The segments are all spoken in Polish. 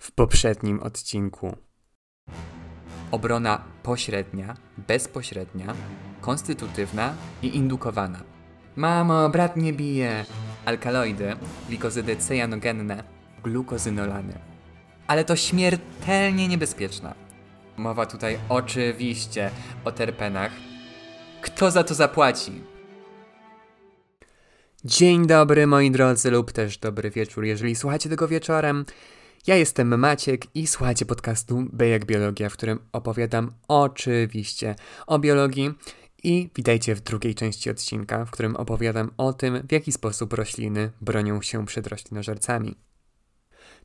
w poprzednim odcinku. Obrona pośrednia, bezpośrednia, konstytutywna i indukowana. Mamo, brat nie bije! Alkaloidy, glikozydy cyjanogenne, glukozynolany. Ale to śmiertelnie niebezpieczna. Mowa tutaj oczywiście o terpenach. Kto za to zapłaci? Dzień dobry moi drodzy lub też dobry wieczór, jeżeli słuchacie tego wieczorem. Ja jestem Maciek i słuchacie podcastu B jak Biologia, w którym opowiadam oczywiście o biologii i witajcie w drugiej części odcinka, w którym opowiadam o tym, w jaki sposób rośliny bronią się przed roślinożercami.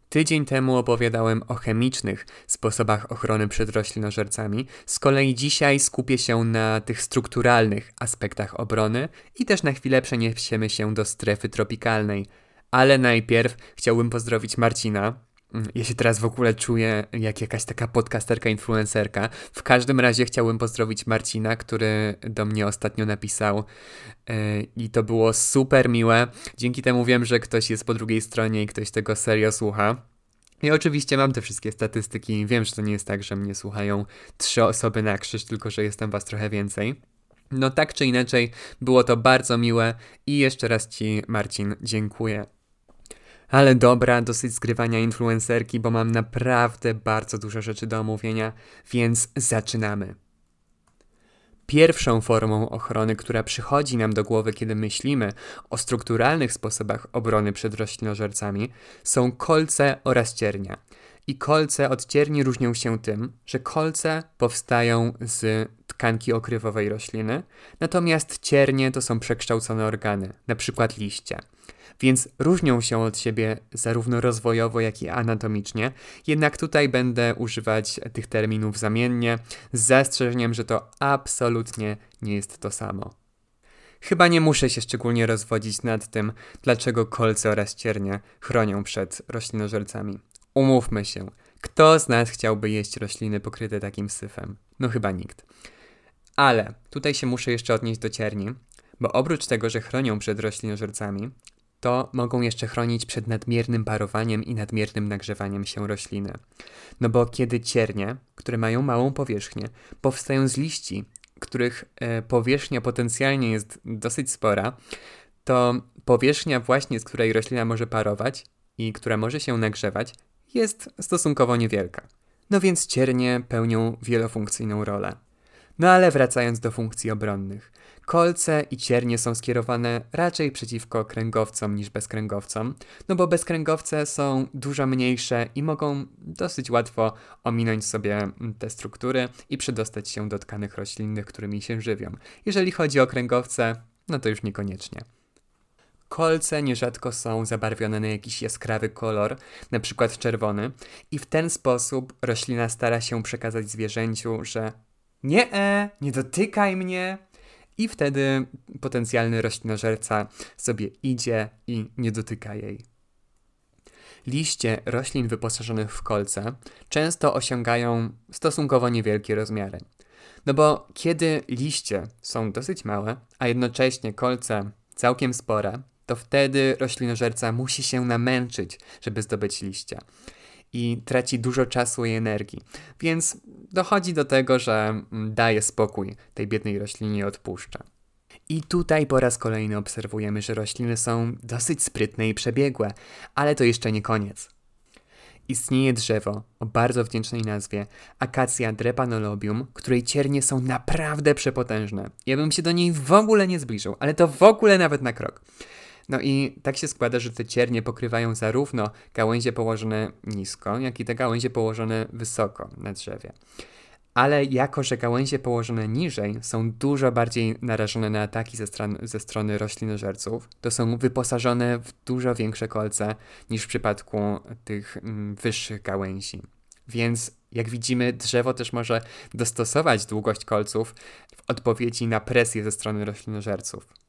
Tydzień temu opowiadałem o chemicznych sposobach ochrony przed roślinożercami, z kolei dzisiaj skupię się na tych strukturalnych aspektach obrony i też na chwilę przeniesiemy się do strefy tropikalnej. Ale najpierw chciałbym pozdrowić Marcina, ja się teraz w ogóle czuję jak jakaś taka podcasterka, influencerka. W każdym razie chciałbym pozdrowić Marcina, który do mnie ostatnio napisał yy, i to było super miłe. Dzięki temu wiem, że ktoś jest po drugiej stronie i ktoś tego serio słucha. I oczywiście mam te wszystkie statystyki. Wiem, że to nie jest tak, że mnie słuchają trzy osoby na krzyż, tylko że jestem was trochę więcej. No tak czy inaczej, było to bardzo miłe i jeszcze raz Ci, Marcin, dziękuję. Ale dobra, dosyć zgrywania influencerki, bo mam naprawdę bardzo dużo rzeczy do omówienia, więc zaczynamy. Pierwszą formą ochrony, która przychodzi nam do głowy, kiedy myślimy o strukturalnych sposobach obrony przed roślinożercami, są kolce oraz ciernia. I kolce od cierni różnią się tym, że kolce powstają z tkanki okrywowej rośliny, natomiast ciernie to są przekształcone organy, np. liście więc różnią się od siebie zarówno rozwojowo, jak i anatomicznie. Jednak tutaj będę używać tych terminów zamiennie, z zastrzeżeniem, że to absolutnie nie jest to samo. Chyba nie muszę się szczególnie rozwodzić nad tym, dlaczego kolce oraz ciernie chronią przed roślinożercami. Umówmy się, kto z nas chciałby jeść rośliny pokryte takim syfem? No chyba nikt. Ale tutaj się muszę jeszcze odnieść do cierni, bo oprócz tego, że chronią przed roślinożercami, to mogą jeszcze chronić przed nadmiernym parowaniem i nadmiernym nagrzewaniem się rośliny. No bo kiedy ciernie, które mają małą powierzchnię, powstają z liści, których e, powierzchnia potencjalnie jest dosyć spora, to powierzchnia właśnie, z której roślina może parować i która może się nagrzewać, jest stosunkowo niewielka. No więc ciernie pełnią wielofunkcyjną rolę. No ale wracając do funkcji obronnych. Kolce i ciernie są skierowane raczej przeciwko kręgowcom niż bezkręgowcom, no bo bezkręgowce są dużo mniejsze i mogą dosyć łatwo ominąć sobie te struktury i przedostać się do tkanek roślinnych, którymi się żywią. Jeżeli chodzi o kręgowce, no to już niekoniecznie. Kolce nierzadko są zabarwione na jakiś jaskrawy kolor, na przykład czerwony, i w ten sposób roślina stara się przekazać zwierzęciu, że nie, e, nie dotykaj mnie, i wtedy potencjalny roślinożerca sobie idzie i nie dotyka jej. Liście roślin wyposażonych w kolce często osiągają stosunkowo niewielkie rozmiary. No bo kiedy liście są dosyć małe, a jednocześnie kolce całkiem spore, to wtedy roślinożerca musi się namęczyć, żeby zdobyć liście i traci dużo czasu i energii. Więc dochodzi do tego, że mm, daje spokój tej biednej roślinie i odpuszcza. I tutaj po raz kolejny obserwujemy, że rośliny są dosyć sprytne i przebiegłe, ale to jeszcze nie koniec. Istnieje drzewo o bardzo wdzięcznej nazwie Acacia drepanolobium, której ciernie są naprawdę przepotężne. Ja bym się do niej w ogóle nie zbliżył, ale to w ogóle nawet na krok. No i tak się składa, że te ciernie pokrywają zarówno gałęzie położone nisko, jak i te gałęzie położone wysoko na drzewie. Ale jako, że gałęzie położone niżej są dużo bardziej narażone na ataki ze, stran, ze strony roślinożerców, to są wyposażone w dużo większe kolce niż w przypadku tych mm, wyższych gałęzi. Więc jak widzimy, drzewo też może dostosować długość kolców w odpowiedzi na presję ze strony roślinożerców.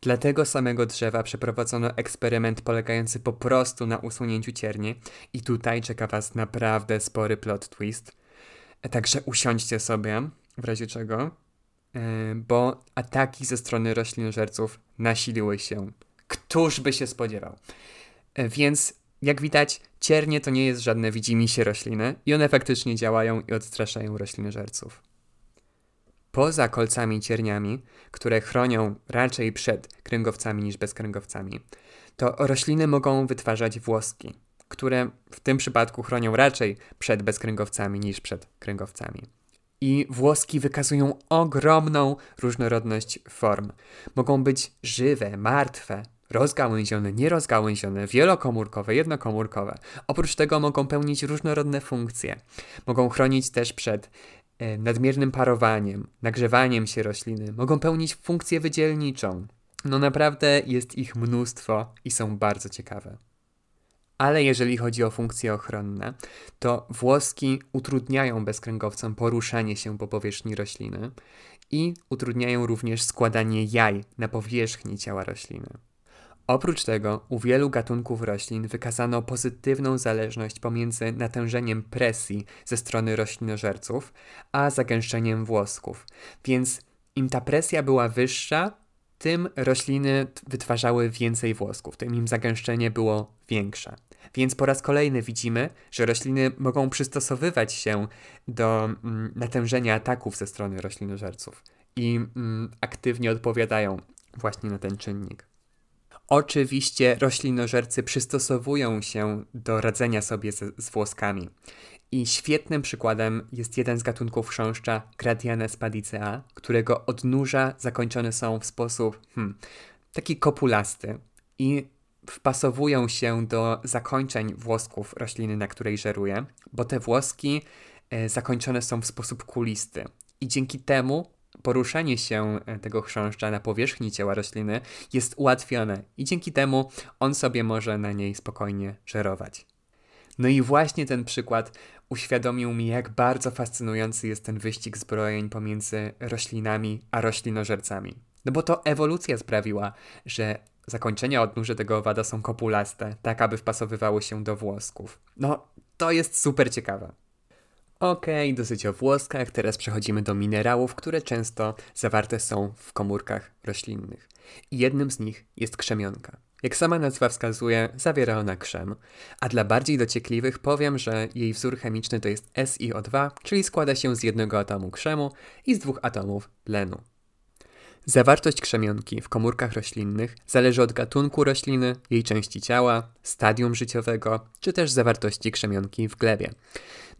Dla tego samego drzewa przeprowadzono eksperyment polegający po prostu na usunięciu cierni i tutaj czeka Was naprawdę spory plot twist. Także usiądźcie sobie, w razie czego, e, bo ataki ze strony roślinożerców nasiliły się. Któż by się spodziewał? E, więc Jak widać, ciernie to nie jest żadne widzimisię rośliny i one faktycznie działają i odstraszają roślinożerców. Poza kolcami cierniami, które chronią raczej przed kręgowcami niż bezkręgowcami, to rośliny mogą wytwarzać włoski, które w tym przypadku chronią raczej przed bezkręgowcami niż przed kręgowcami. I włoski wykazują ogromną różnorodność form. Mogą być żywe, martwe, rozgałęzione, nierozgałęzione, wielokomórkowe, jednokomórkowe. Oprócz tego mogą pełnić różnorodne funkcje. Mogą chronić też przed nadmiernym parowaniem, nagrzewaniem się rośliny. Mogą pełnić funkcję wydzielniczą. No naprawdę jest ich mnóstwo i są bardzo ciekawe. Ale jeżeli chodzi o funkcje ochronne, to włoski utrudniają bezkręgowcom poruszanie się po powierzchni rośliny i utrudniają również składanie jaj na powierzchni ciała rośliny. Oprócz tego u wielu gatunków roślin wykazano pozytywną zależność pomiędzy natężeniem presji ze strony roślinożerców a zagęszczeniem włosków. Więc im ta presja była wyższa, tym rośliny wytwarzały więcej włosków, tym im zagęszczenie było większe. Więc po raz kolejny widzimy, że rośliny mogą przystosowywać się do mm, natężenia ataków ze strony roślinożerców i mm, aktywnie odpowiadają właśnie na ten czynnik. Oczywiście roślinożercy przystosowują się do radzenia sobie z, z włoskami. I świetnym przykładem jest jeden z gatunków chrząszcza Gradiana spadicea, którego odnóża zakończone są w sposób hmm, taki kopulasty i wpasowują się do zakończeń włosków rośliny, na której żeruje, bo te włoski e, zakończone są w sposób kulisty. I dzięki temu poruszanie się e, tego chrząszcza na powierzchni ciała rośliny jest ułatwione i dzięki temu on sobie może na niej spokojnie żerować. No i właśnie ten przykład uświadomił mi, jak bardzo fascynujący jest ten wyścig zbrojeń pomiędzy roślinami a roślinożercami. No bo to ewolucja sprawiła, że zakończenia odnóży tego owada są kopulaste, tak aby wpasowywały się do włosków. No, to jest super ciekawe. Okej, okay, dosyć o włoskach, teraz przechodzimy do minerałów, które często zawarte są w komórkach roślinnych. Jednym z nich jest krzemionka. Jak sama nazwa wskazuje, zawiera ona krzem, a dla bardziej dociekliwych powiem, że jej wzór chemiczny to jest SiO2, czyli składa się z jednego atomu krzemu i z dwóch atomów tlenu. Zawartość krzemionki w komórkach roślinnych zależy od gatunku rośliny, jej części ciała, stadium życiowego, czy też zawartości krzemionki w glebie.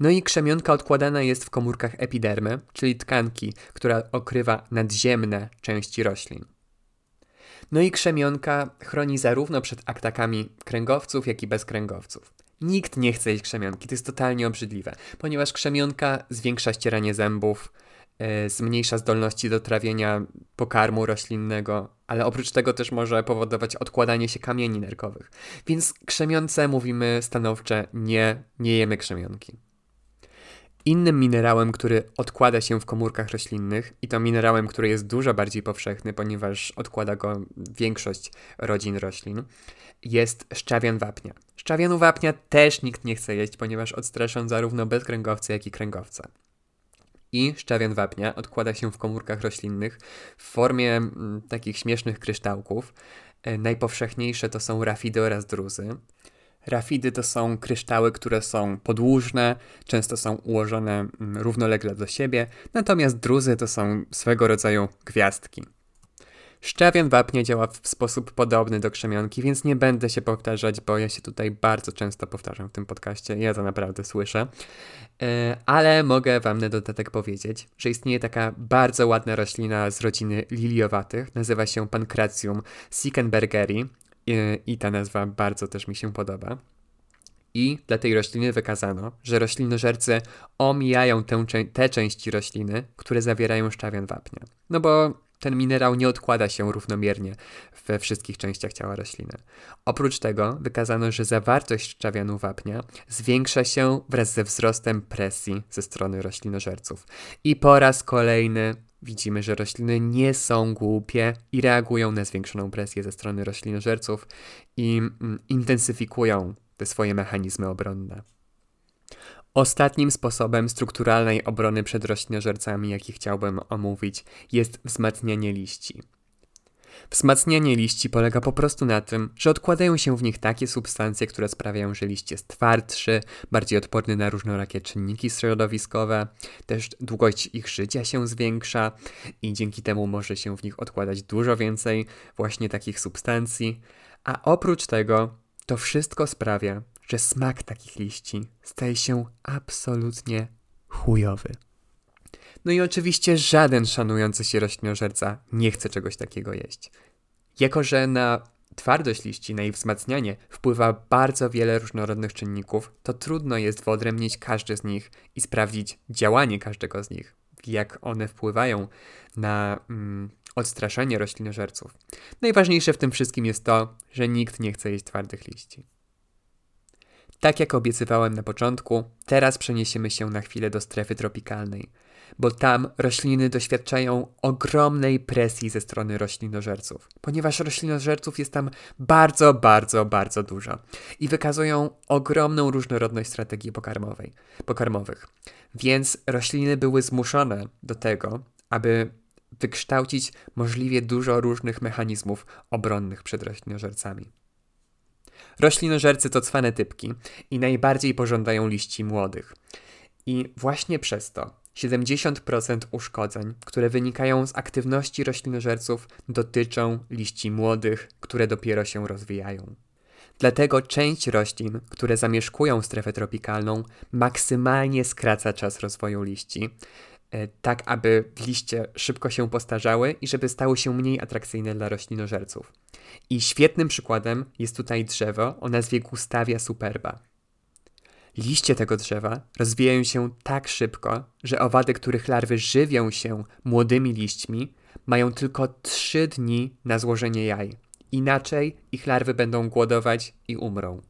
No i krzemionka odkładana jest w komórkach epidermy, czyli tkanki, która okrywa nadziemne części roślin. No i krzemionka chroni zarówno przed atakami kręgowców, jak i bezkręgowców. Nikt nie chce jeść krzemionki, to jest totalnie obrzydliwe, ponieważ krzemionka zwiększa ścieranie zębów, zmniejsza zdolności do trawienia pokarmu roślinnego, ale oprócz tego też może powodować odkładanie się kamieni nerkowych. Więc krzemionce mówimy stanowcze nie, nie jemy krzemionki. Innym minerałem, który odkłada się w komórkach roślinnych, i to minerałem, który jest dużo bardziej powszechny, ponieważ odkłada go większość rodzin roślin, jest szczawian wapnia. Szczawianu wapnia też nikt nie chce jeść, ponieważ odstraszą zarówno bezkręgowce, jak i kręgowca. I szczawian wapnia odkłada się w komórkach roślinnych w formie mm, takich śmiesznych kryształków. E, najpowszechniejsze to są rafidy oraz druzy. Rafidy to są kryształy, które są podłużne, często są ułożone mm, równolegle do siebie, natomiast druzy to są swego rodzaju gwiazdki. Szczawian wapnia działa w sposób podobny do krzemionki, więc nie będę się powtarzać, bo ja się tutaj bardzo często powtarzam w tym podcaście, ja to naprawdę słyszę. E, ale mogę wam na dodatek powiedzieć, że istnieje taka bardzo ładna roślina z rodziny liliowatych, nazywa się Pancratium sickenbergeri i, I ta nazwa bardzo też mi się podoba. I dla tej rośliny wykazano, że roślinożercy omijają tę, te części rośliny, które zawierają szczawian wapnia. No bo ten minerał nie odkłada się równomiernie we wszystkich częściach ciała rośliny. Oprócz tego wykazano, że zawartość szczawianu wapnia zwiększa się wraz ze wzrostem presji ze strony roślinożerców. I po raz kolejny widzimy, że rośliny nie są głupie i reagują na zwiększoną presję ze strony roślinożerców i mm, intensyfikują te swoje mechanizmy obronne. Ostatnim sposobem strukturalnej obrony przed roślinożercami, jaki chciałbym omówić, jest wzmacnianie liści. Wzmacnianie liści polega po prostu na tym, że odkładają się w nich takie substancje, które sprawiają, że liść jest twardszy, bardziej odporny na różnorakie czynniki środowiskowe, też długość ich życia się zwiększa i dzięki temu może się w nich odkładać dużo więcej właśnie takich substancji. A oprócz tego, to wszystko sprawia, że smak takich liści staje się absolutnie chujowy. No i oczywiście żaden szanujący się roślinożerca nie chce czegoś takiego jeść. Jako, że na twardość liści, na ich wzmacnianie wpływa bardzo wiele różnorodnych czynników, to trudno jest wyodrębnić każdy z nich i sprawdzić działanie każdego z nich, jak one wpływają na mm, odstraszenie roślinożerców. Najważniejsze w tym wszystkim jest to, że nikt nie chce jeść twardych liści. Tak jak obiecywałem na początku, teraz przeniesiemy się na chwilę do strefy tropikalnej, bo tam rośliny doświadczają ogromnej presji ze strony roślinożerców, ponieważ roślinożerców jest tam bardzo, bardzo, bardzo dużo i wykazują ogromną różnorodność strategii pokarmowej, pokarmowych. Więc rośliny były zmuszone do tego, aby wykształcić możliwie dużo różnych mechanizmów obronnych przed roślinożercami. Roślinożercy to cwane typki i najbardziej pożądają liści młodych. I właśnie przez to 70% uszkodzeń, które wynikają z aktywności roślinożerców, dotyczą liści młodych, które dopiero się rozwijają. Dlatego część roślin, które zamieszkują strefę tropikalną, maksymalnie skraca czas rozwoju liści, tak aby liście szybko się postarzały i żeby stały się mniej atrakcyjne dla roślinożerców. I świetnym przykładem jest tutaj drzewo o nazwie Gustavia superba. Liście tego drzewa rozwijają się tak szybko, że owady, których larwy żywią się młodymi liśćmi, mają tylko 3 dni na złożenie jaj. Inaczej ich larwy będą głodować i umrą.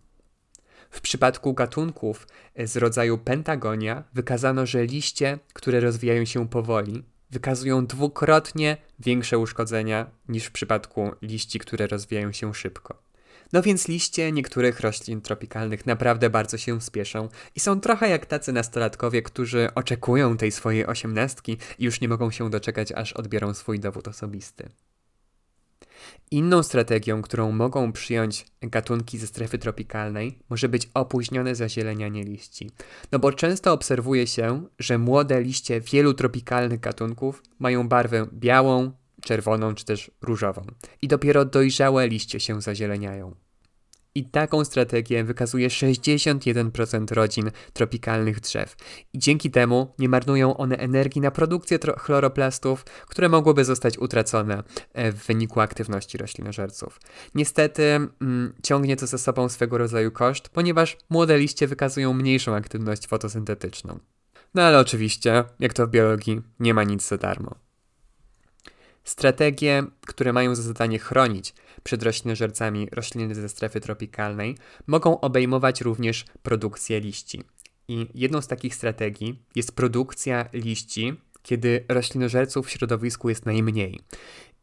W przypadku gatunków z rodzaju Pentagonia wykazano, że liście, które rozwijają się powoli, wykazują dwukrotnie większe uszkodzenia niż w przypadku liści, które rozwijają się szybko. No więc liście niektórych roślin tropikalnych naprawdę bardzo się spieszą i są trochę jak tacy nastolatkowie, którzy oczekują tej swojej osiemnastki i już nie mogą się doczekać, aż odbiorą swój dowód osobisty. Inną strategią, którą mogą przyjąć gatunki ze strefy tropikalnej, może być opóźnione zazielenianie liści. No bo często obserwuje się, że młode liście wielu tropikalnych gatunków mają barwę białą, czerwoną czy też różową. I dopiero dojrzałe liście się zazieleniają. I taką strategię wykazuje 61% rodzin tropikalnych drzew. I dzięki temu nie marnują one energii na produkcję chloroplastów, które mogłyby zostać utracone e, w wyniku aktywności roślinożerców. Niestety mm, ciągnie to ze sobą swego rodzaju koszt, ponieważ młode liście wykazują mniejszą aktywność fotosyntetyczną. No ale oczywiście, jak to w biologii, nie ma nic za darmo. Strategie, które mają za zadanie chronić przed roślinożercami rośliny ze strefy tropikalnej, mogą obejmować również produkcję liści. I jedną z takich strategii jest produkcja liści, kiedy roślinożerców w środowisku jest najmniej.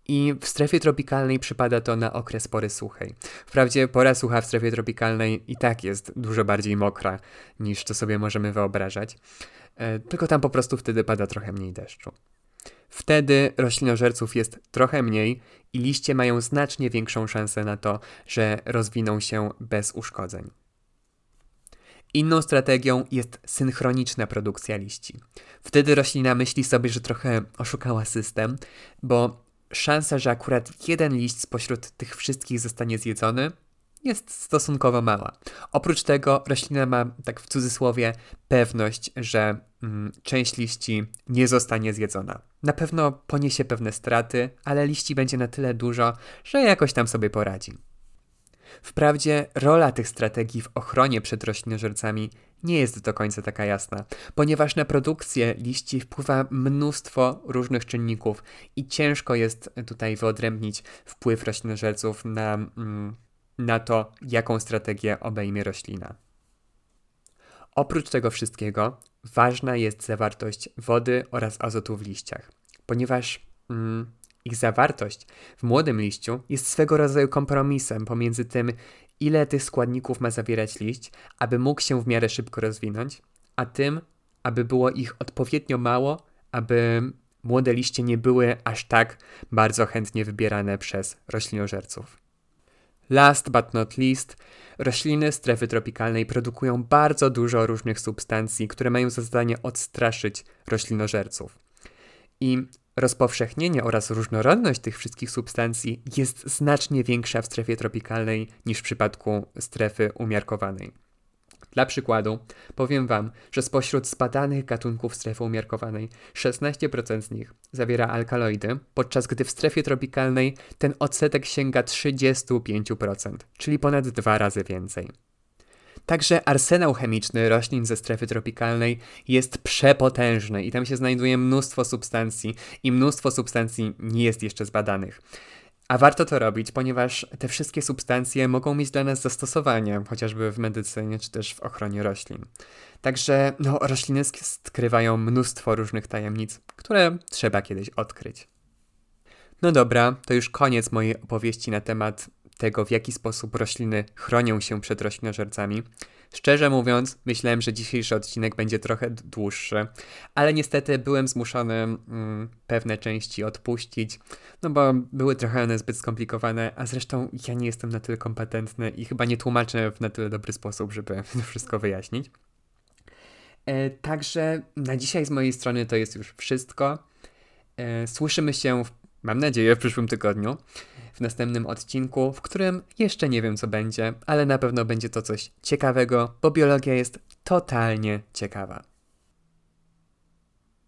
I w strefie tropikalnej przypada to na okres pory suchej. Wprawdzie pora sucha w strefie tropikalnej i tak jest dużo bardziej mokra niż to sobie możemy wyobrażać, e, tylko tam po prostu wtedy pada trochę mniej deszczu. Wtedy roślinożerców jest trochę mniej i liście mają znacznie większą szansę na to, że rozwiną się bez uszkodzeń. Inną strategią jest synchroniczna produkcja liści. Wtedy roślina myśli sobie, że trochę oszukała system, bo szansa, że akurat jeden liść spośród tych wszystkich zostanie zjedzony, jest stosunkowo mała. Oprócz tego roślina ma, tak w cudzysłowie, pewność, że mm, część liści nie zostanie zjedzona. Na pewno poniesie pewne straty, ale liści będzie na tyle dużo, że jakoś tam sobie poradzi. Wprawdzie rola tych strategii w ochronie przed roślinożercami nie jest do końca taka jasna, ponieważ na produkcję liści wpływa mnóstwo różnych czynników i ciężko jest tutaj wyodrębnić wpływ roślinożerców na mm, na to, jaką strategię obejmie roślina. Oprócz tego wszystkiego, ważna jest zawartość wody oraz azotu w liściach, ponieważ mm, ich zawartość w młodym liściu jest swego rodzaju kompromisem pomiędzy tym, ile tych składników ma zawierać liść, aby mógł się w miarę szybko rozwinąć, a tym, aby było ich odpowiednio mało, aby młode liście nie były aż tak bardzo chętnie wybierane przez roślinożerców. Last but not least, rośliny strefy tropikalnej produkują bardzo dużo różnych substancji, które mają za zadanie odstraszyć roślinożerców. I rozpowszechnienie oraz różnorodność tych wszystkich substancji jest znacznie większa w strefie tropikalnej niż w przypadku strefy umiarkowanej. Dla przykładu, powiem Wam, że spośród zbadanych gatunków strefy umiarkowanej 16% z nich zawiera alkaloidy, podczas gdy w strefie tropikalnej ten odsetek sięga 35%, czyli ponad dwa razy więcej. Także arsenał chemiczny roślin ze strefy tropikalnej jest przepotężny i tam się znajduje mnóstwo substancji i mnóstwo substancji nie jest jeszcze zbadanych. A warto to robić, ponieważ te wszystkie substancje mogą mieć dla nas zastosowanie, chociażby w medycynie czy też w ochronie roślin. Także no, rośliny skrywają mnóstwo różnych tajemnic, które trzeba kiedyś odkryć. No dobra, to już koniec mojej opowieści na temat tego, w jaki sposób rośliny chronią się przed roślinożercami. Szczerze mówiąc, myślałem, że dzisiejszy odcinek będzie trochę dłuższy, ale niestety byłem zmuszony mm, pewne części odpuścić, no bo były trochę one zbyt skomplikowane, a zresztą ja nie jestem na tyle kompetentny i chyba nie tłumaczę w na tyle dobry sposób, żeby wszystko wyjaśnić. E, także na dzisiaj z mojej strony to jest już wszystko. E, słyszymy się, w, mam nadzieję, w przyszłym tygodniu w następnym odcinku, w którym jeszcze nie wiem co będzie, ale na pewno będzie to coś ciekawego, bo biologia jest totalnie ciekawa.